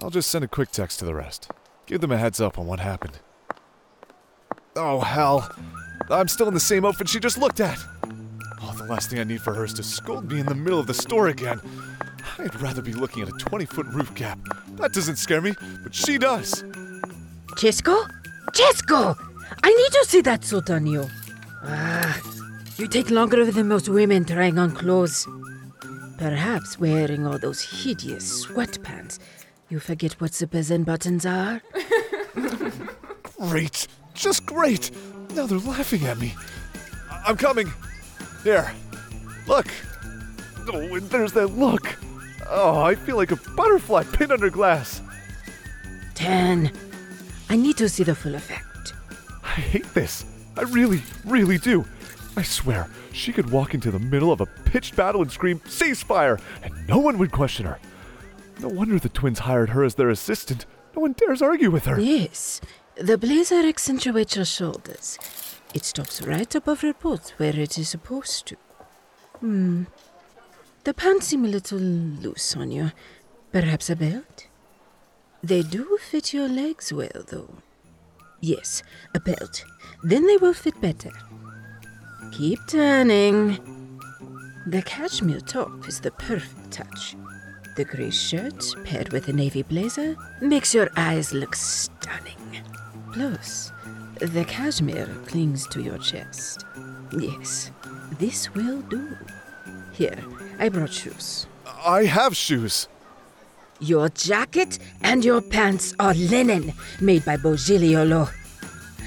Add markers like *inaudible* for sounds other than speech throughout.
I'll just send a quick text to the rest. Give them a heads up on what happened. Oh, hell. I'm still in the same outfit she just looked at. Oh, the last thing I need for her is to scold me in the middle of the store again. I'd rather be looking at a 20 foot roof gap. That doesn't scare me, but she does. Cesco? Cesco! I need to see that suit on you. Ah, you take longer than most women trying on clothes. Perhaps wearing all those hideous sweatpants, you forget what zippers and buttons are. Great. Just great. Now they're laughing at me. I- I'm coming. Here. Look. Oh, and there's that look. Oh, I feel like a butterfly pinned under glass. Ten. I need to see the full effect. I hate this. I really, really do. I swear, she could walk into the middle of a pitched battle and scream, ceasefire, and no one would question her. No wonder the twins hired her as their assistant. No one dares argue with her. Yes, the blazer accentuates your shoulders. It stops right above your boot where it is supposed to. Hmm. The pants seem a little loose on you. Perhaps a belt? They do fit your legs well, though. Yes, a belt. Then they will fit better. Keep turning. The cashmere top is the perfect touch. The gray shirt, paired with a navy blazer, makes your eyes look stunning. Plus, the cashmere clings to your chest. Yes, this will do. Here, I brought shoes. I have shoes. Your jacket and your pants are linen, made by Bogigliolo.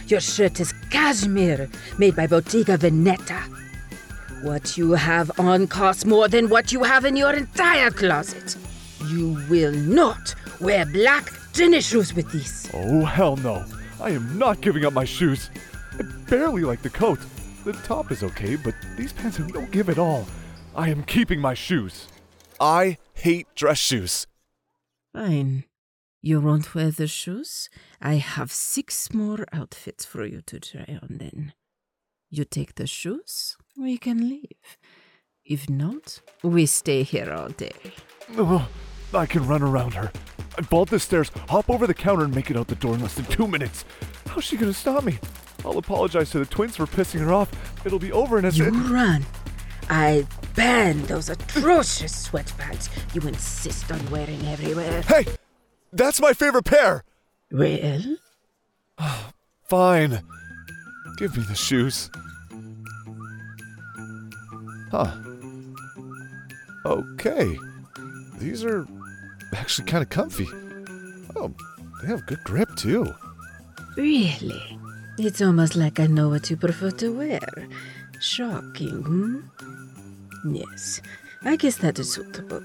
Your shirt is cashmere, made by Bottega Veneta. What you have on costs more than what you have in your entire closet. You will not wear black tennis shoes with these. Oh, hell no. I am not giving up my shoes. I barely like the coat. The top is okay, but these pants have no give at all. I am keeping my shoes. I hate dress shoes. Fine. You won't wear the shoes? I have six more outfits for you to try on then. You take the shoes, we can leave. If not, we stay here all day. Ugh, I can run around her. I vault the stairs, hop over the counter, and make it out the door in less than two minutes. How's she gonna stop me? I'll apologize to the twins for pissing her off. It'll be over in a You sec- run. I ban those atrocious sweatpants you insist on wearing everywhere. Hey! That's my favorite pair! Well, *sighs* Fine. Give me the shoes. Huh. Okay. These are actually kind of comfy. Oh, they have good grip too. really? It's almost like I know what you prefer to wear. Shocking, hmm? Yes, I guess that is suitable.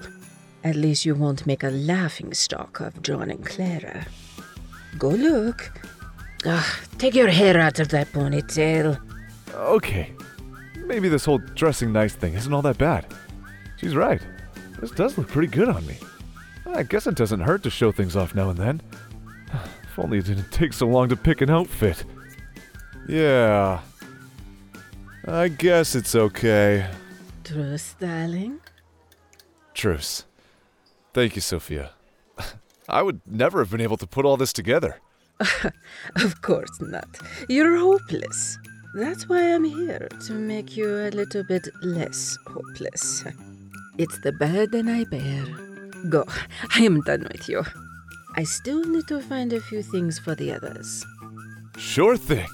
At least you won't make a laughing stock of John and Clara. Go look. Ugh, take your hair out of that ponytail. Okay. Maybe this whole dressing nice thing isn't all that bad. She's right. This does look pretty good on me. I guess it doesn't hurt to show things off now and then. *sighs* If only it didn't take so long to pick an outfit. Yeah. I guess it's okay. Truce, darling? Truce. Thank you, Sophia. *laughs* I would never have been able to put all this together. *laughs* Of course not. You're hopeless. That's why I'm here, to make you a little bit less hopeless. It's the burden I bear. Go. I am done with you. I still need to find a few things for the others. Sure thing.